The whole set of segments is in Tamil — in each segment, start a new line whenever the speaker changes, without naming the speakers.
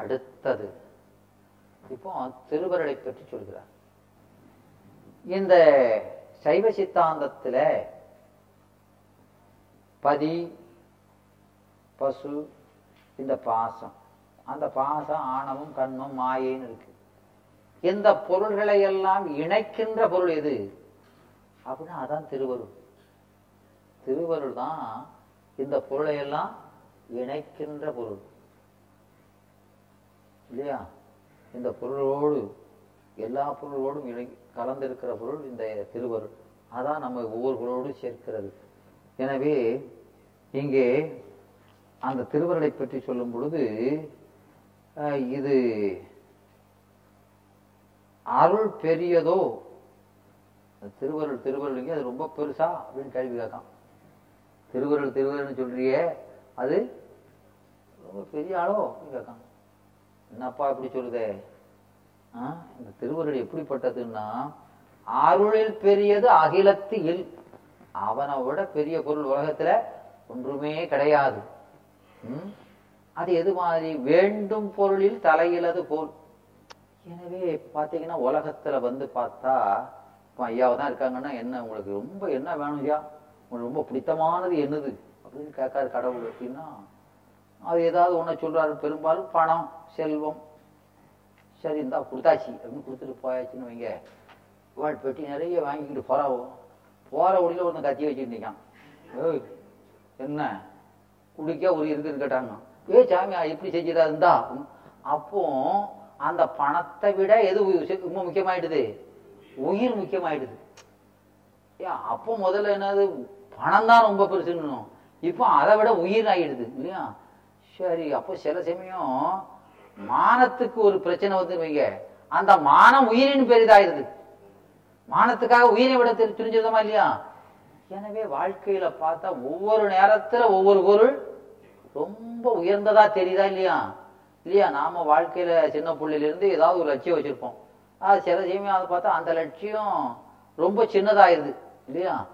அடுத்தது. இப்போ திருவருளை பற்றி சொல்கிறார். இந்த சைவ சித்தாந்தத்துல பதி பசு இந்த பாசம். அந்த பாசம் ஆணவம் கண்மம் மாயேன்னு இருக்கு. இந்த பொருள்களை எல்லாம் இணைக்கின்ற பொருள் எது? அப்படின்னா அதான் திருவருள். திருவருள் தான் இந்த பொருளை எல்லாம் இணைக்கின்ற பொருள். இல்லையா? இந்த பொருளோடு எல்லா பொருளோடும் இணை கலந்திருக்கிற பொருள் இந்த திருவருள். அதான் நம்ம ஒவ்வொருவரோடு சேர்க்கிறது. எனவே இங்கே அந்த திருவருளை பற்றி சொல்லும் பொழுது அஹ், இது அருள் பெரியதோ திருவருள் திருவருள் திருவருளுங்க அது ரொம்ப பெருசா அப்படின்னு கேள்வி கேட்கான். திருவருள் திருவருள்னு சொல்றியே அது ரொம்ப பெரிய ஆளோ அப்படின்னு கேட்கான். என்னப்பா இப்படி சொல்லுதே? இந்த திருவருள் எப்படிப்பட்டதுன்னா அருளில் பெரியது அகிலத்து இல் அவனை விட பெரிய பொருள் உலகத்துல ஒன்றுமே கிடையாது. அது எது மாதிரி? வேண்டும் பொருளில் தலையிலது போல். எனவே பாத்தீங்கன்னா உலகத்துல வந்து பார்த்தா இப்போ ஐயாவை தான் இருக்காங்கன்னா என்ன உங்களுக்கு ரொம்ப என்ன வேணும் ஐயா? உங்களுக்கு ரொம்ப பிடித்தமானது என்னது? அப்படின்னு கேட்காரு கடவுள் அப்படின்னா அது ஏதாவது ஒன்று சொல்கிறாரு பெரும்பாலும் பணம் செல்வம். சரி இந்தா கொடுத்தாச்சு அப்படின்னு கொடுத்துட்டு போயாச்சுன்னு வைங்க. வாழ் பெட்டி நிறைய வாங்கிக்கிட்டு போகிறோம் போகிற வழியில ஒருத்தன் கத்தி வச்சுருந்தீங்க ஏய் என்ன? குடிக்க ஒரு இருக்குன்னு கேட்டாங்க. ஏ சாமி எப்படி செஞ்சுதா இருந்தா அப்போ அந்த பணத்தை விட எது உ- ரொம்ப முக்கியமாயிடுது. உயிர் முக்கியமாயிடுது. ஏன் அப்போ முதல்ல என்னது? பணம் தான் ரொம்ப பெருசுன்னு. இப்போ அதை விட உயிர் ஆகிடுது இல்லையா? சரி அப்போ சில சமயம் மானத்துக்கு ஒரு பிரச்சனை வந்து வைங்க. அந்த மானம் உயிரின் பெரிதாயிருது மானத்துக்காக உயிரை விட தெரி- தெரிஞ்சிருந்தோமா இல்லையா? எனவே வாழ்க்கையில பார்த்தா ஒவ்வொரு நேரத்துல ஒவ்வொரு பொருள் ரொம்ப உயர்ந்ததா தெரியுதா இல்லையா? இல்லையா? நாம வாழ்க்கையில சின்ன புள்ளையில இருந்து ஏதாவது ஒரு லட்சியம் வச்சிருப்போம். அது சில சமயம் அதை பார்த்தா அந்த லட்சியம் ரொம்ப சின்னதாயிருது இல்லையா?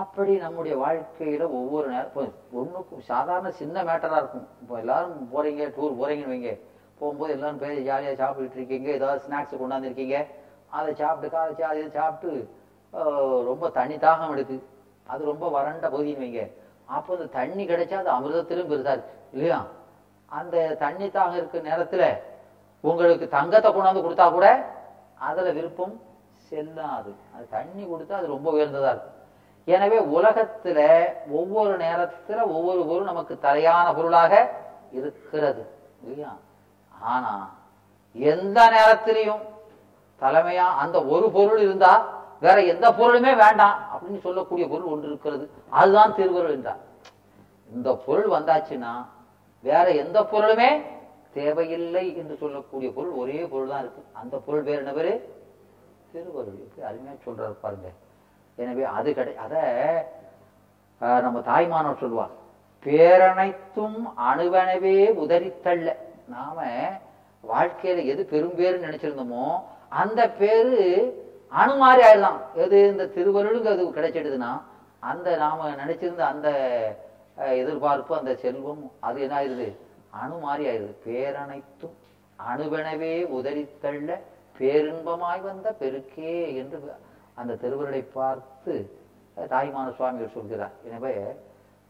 அப்படி நம்முடைய வாழ்க்கையில ஒவ்வொரு நேரம் இப்போ ஒண்ணுக்கும் சாதாரண சின்ன மேட்டரா இருக்கும். இப்போ எல்லாரும் போறீங்க டூர் போறீங்கன்னு வைங்க. போகும்போது எல்லாரும் பேர் ஜாலியாக சாப்பிட்டுட்டு இருக்கீங்க ஏதாவது ஸ்நாக்ஸ் கொண்டாந்துருக்கீங்க அதை சாப்பிட்டு காலைச்சி அதை சாப்பிட்டு ரொம்ப தண்ணி தாகம் எடுக்கு. அது ரொம்ப வறண்ட பகுதின்னு வைங்க. அப்போ அந்த தண்ணி கிடைச்சா அது அமிர்தத்திலும் பெருசா இருக்கு. இல்லையா? அந்த தண்ணி தாகம் இருக்க நேரத்தில் உங்களுக்கு தங்கத்தை கொண்டாந்து கொடுத்தா கூட அதில் விருப்பம் செல்லாது. அது தண்ணி கொடுத்தா அது ரொம்ப உயர்ந்ததா இருக்கும். எனவே உலகத்துல ஒவ்வொரு நேரத்துல ஒவ்வொரு பொருள் நமக்கு தலையான பொருளாக இருக்கிறது இல்லையா? ஆனா எந்த நேரத்திலையும் தலைமையா அந்த ஒரு பொருள் இருந்தா வேற எந்த பொருளுமே வேண்டாம் அப்படின்னு சொல்லக்கூடிய பொருள் ஒன்று இருக்கிறது. அதுதான் திருவருள் என்றார். இந்த பொருள் வந்தாச்சுன்னா வேற எந்த பொருளுமே தேவையில்லை என்று சொல்லக்கூடிய பொருள் ஒரே பொருள் தான் இருக்கு. அந்த பொருள் பேர் என்ன பேரு? திருவருள். எப்படி அருமையா சொல்றாரு பாருங்க. எனவே அது கிடை அத நம்ம தாய்மானவர் சொல்லுவார் பேரனைத்தும் அணுவனவே உதறித்தள்ள. நாம வாழ்க்கையில எது பெரும் பேருன்னு நினைச்சிருந்தோமோ அந்த பேரு அணு மாதிரி ஆயிடலாம் எது இந்த திருவருளுங்க அது கிடைச்சிடுதுன்னா அந்த நாம நினைச்சிருந்த அந்த எதிர்பார்ப்பு அந்த செல்வம் அது என்ன ஆயிருது? அணு மாதிரி ஆயிருது. பேரனைத்தும் அணுவெனவே உதறித்தள்ள பேரின்பமாய் வந்த பெருக்கே என்று அந்த திருவருளை பார்த்து தாய்மான சுவாமிகள் சொல்கிறார் எனவே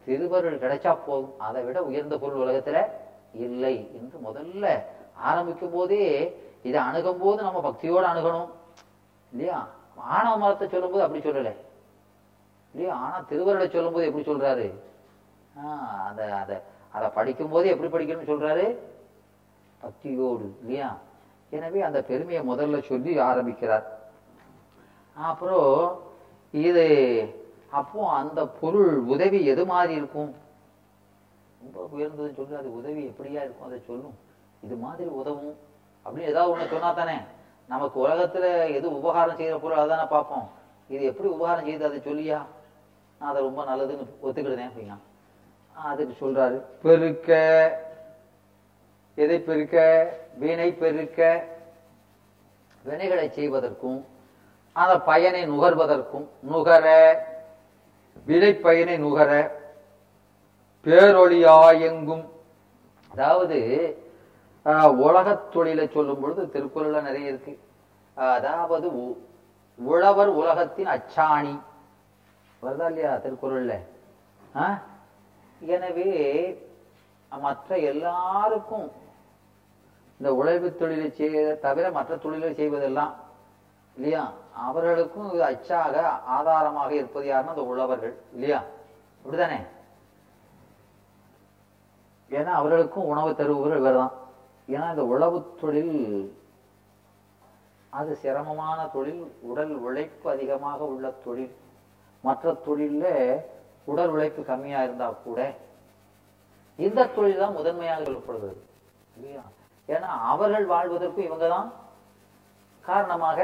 திருவருள் கிடைச்சா போதும். அதை விட உயர்ந்த பொருள் உலகத்துல இல்லை. என்று முதல்ல ஆரம்பிக்கும் போதே இதை அணுகும் போது நம்ம பக்தியோடு அணுகணும். இல்லையா? ஆணவ மரத்தை சொல்லும்போது அப்படி சொல்லலை. இல்லையா? ஆனா திருவருளை சொல்லும்போது எப்படி சொல்றாரு? ஆஹ் அந்த அதை அதை படிக்கும் போது எப்படி படிக்கணும்னு சொல்றாரு? பக்தியோடு இல்லையா? எனவே அந்த பெருமையை முதல்ல சொல்லி ஆரம்பிக்கிறார். அப்புறம் இது அப்போ அந்த பொருள் உதவி எது மாதிரி இருக்கும்? ரொம்ப உயர்ந்ததுன்னு சொல்லி அது உதவி எப்படியா இருக்கும்? அதை சொல்லும் இது மாதிரி உதவும். அப்படின்னு ஏதாவது ஒண்ணு சொன்னா தானே. நமக்கு உலகத்துல எது உபகாரம் செய்யற பொருள் அதானே பார்ப்போம். இது எப்படி உபகாரம் செய்யுது அதை சொல்லியா? நான் அதை ரொம்ப நல்லதுன்னு ஒத்துக்கிடுதேன் அப்படின்னா. அதுக்கு சொல்றாரு. பெருக்க. எதை பெருக்க? வீணை பெருக்க. வினைகளை செய்வதற்கும் அந்த பயனை நுகர்வதற்கும் நுகர வினை பயனை நுகர பேரொழியாயெங்கும். அதாவது ஆஹ், உலகத் தொழிலை சொல்லும் பொழுது திருக்குறள்ல நிறைய இருக்கு. அதாவது உ- உழவர் உலகத்தின் அச்சாணி. வருதா இல்லையா திருக்குறள்ல? ஆ? எனவே மற்ற எல்லாருக்கும் இந்த உழைவு தொழிலை செய்ய தவிர மற்ற தொழிலை செய்வதெல்லாம் இல்லையா? அவர்களுக்கும் அச்சாக ஆதாரமாக இருப்பது யாருன்னா அந்த உழவர்கள். இல்லையா? அப்படிதானே ஏன்னா அவர்களுக்கும் உணவு தருபவர்கள் இவர்தான். ஏன்னா இந்த உழவு தொழில் அது சிரமமான தொழில் உடல் உழைப்பு அதிகமாக உள்ள தொழில். மற்ற தொழில்ல உடல் உழைப்பு கம்மியா இருந்தா கூட இந்த தொழில் தான் முதன்மையாக சொல்லப்படுகிறது இல்லையா? ஏன்னா அவர்கள் வாழ்வதற்கும் இவங்க தான் காரணமாக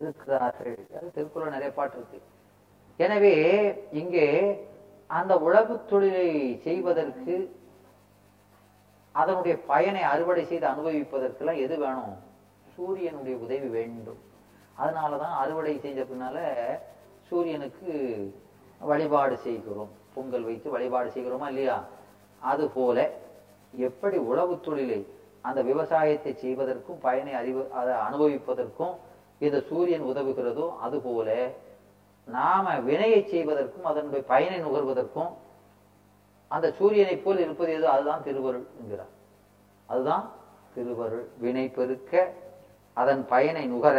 இருக்கிறார்கள் அது திருக்குறள் நிறைய பாட்டு இருக்கு. எனவே இங்கே அந்த உழவு தொழிலை செய்வதற்கு அதனுடைய பயனை அறுவடை செய்து அனுபவிப்பதற்கெல்லாம் எது வேணும்? சூரியனுடைய உதவி வேண்டும். அதனாலதான் அறுவடை செஞ்ச பின்னால சூரியனுக்கு வழிபாடு செய்கிறோம். பொங்கல் வைத்து வழிபாடு செய்கிறோமா இல்லையா? அது போல எப்படி உழவு தொழிலை அந்த விவசாயத்தை செய்வதற்கும் பயனை அறிவு அதை அனுபவிப்பதற்கும் இந்த சூரியன் உதவுகிறதோ அதுபோல நாம வினையை செய்வதற்கும் அதனுடைய பயனை நுகர்வதற்கும் அந்த சூரியனை போல் இருப்பது எது? அதுதான் திருவருள் என்கிறார். அதுதான் திருவருள். வினை பெருக்க அதன் பயனை நுகர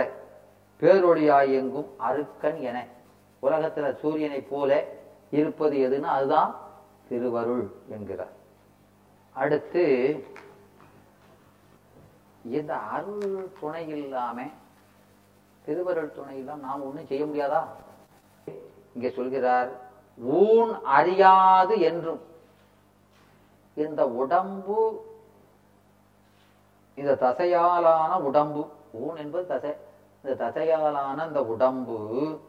பேரொழியாய் எங்கும் அருக்கன் என. உலகத்துல சூரியனை போல இருப்பது எதுன்னு அதுதான் திருவருள் என்கிறார். அடுத்து இந்த அருள் துணை இல்லாமல் திருவருள் துணை இல்லாம நாம் ஒண்ணும் செய்ய முடியாதா? இங்கே சொல்கிறார் ஊன் அறியாது என்றும். இந்த உடம்பு இந்த தசையாலான உடம்பு ஊன் என்பது தசை இந்த தசையாலான இந்த உடம்பு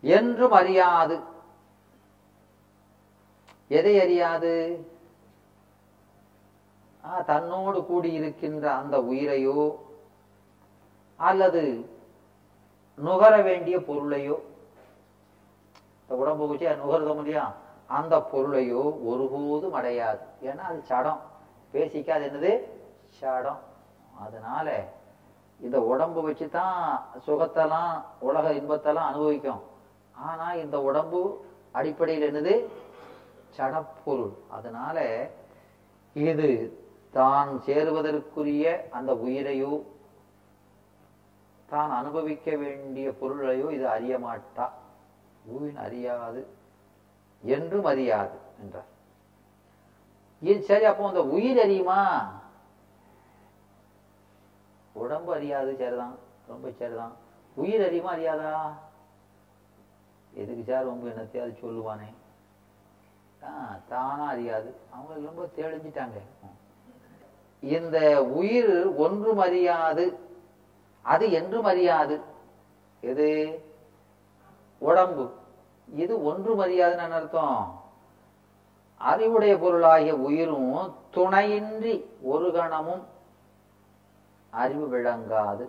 என்றும் அறியாது. எதை அறியாது? ஆ, தன்னோடு கூடியிருக்கின்ற அந்த உயிரையோ அல்லது நுகர வேண்டிய பொருளையோ இந்த உடம்பு வச்சு நுகர்தோம் இல்லையா? அந்த பொருளையோ ஒருபோதும் அடையாது. ஏன்னா அது சடம். பேசிக்காது என்னது? சடம். அதனால இந்த உடம்பு வச்சு தான் சுகத்தெல்லாம் உலக இன்பத்தெல்லாம் அனுபவிக்கும். ஆனா இந்த உடம்பு அடிப்படையில் என்னது? சடப்பொருள். அதனால இது தான் சேருவதற்குரிய அந்த உயிரையோ தான் அனுபவிக்க வேண்டிய பொருளையோ இது அறிய மாட்டா. பூவின் அறியாது என்றும் அறியாது என்றார். ஏன் சரி அப்போ அந்த உயிர் அறியுமா? உடம்பு அறியாது சரிதான் ரொம்ப சரிதான். உயிர் அறியுமா அறியாதா? எதுக்கு சார் ரொம்ப என்னத்தையாவது சொல்லுவானே. ஆ, தானா அறியாது. அவங்க ரொம்ப தெளிஞ்சிட்டாங்க. இந்த உயிர் ஒன்றும் அறியாது. அது என்றும் அறியாது எது? உடம்பு. இது ஒன்றும் அறியாதுன்னு அர்த்தம்? அறிவுடைய பொருளாகிய உயிரும் துணையின்றி ஒரு கணமும் அறிவு விளங்காது.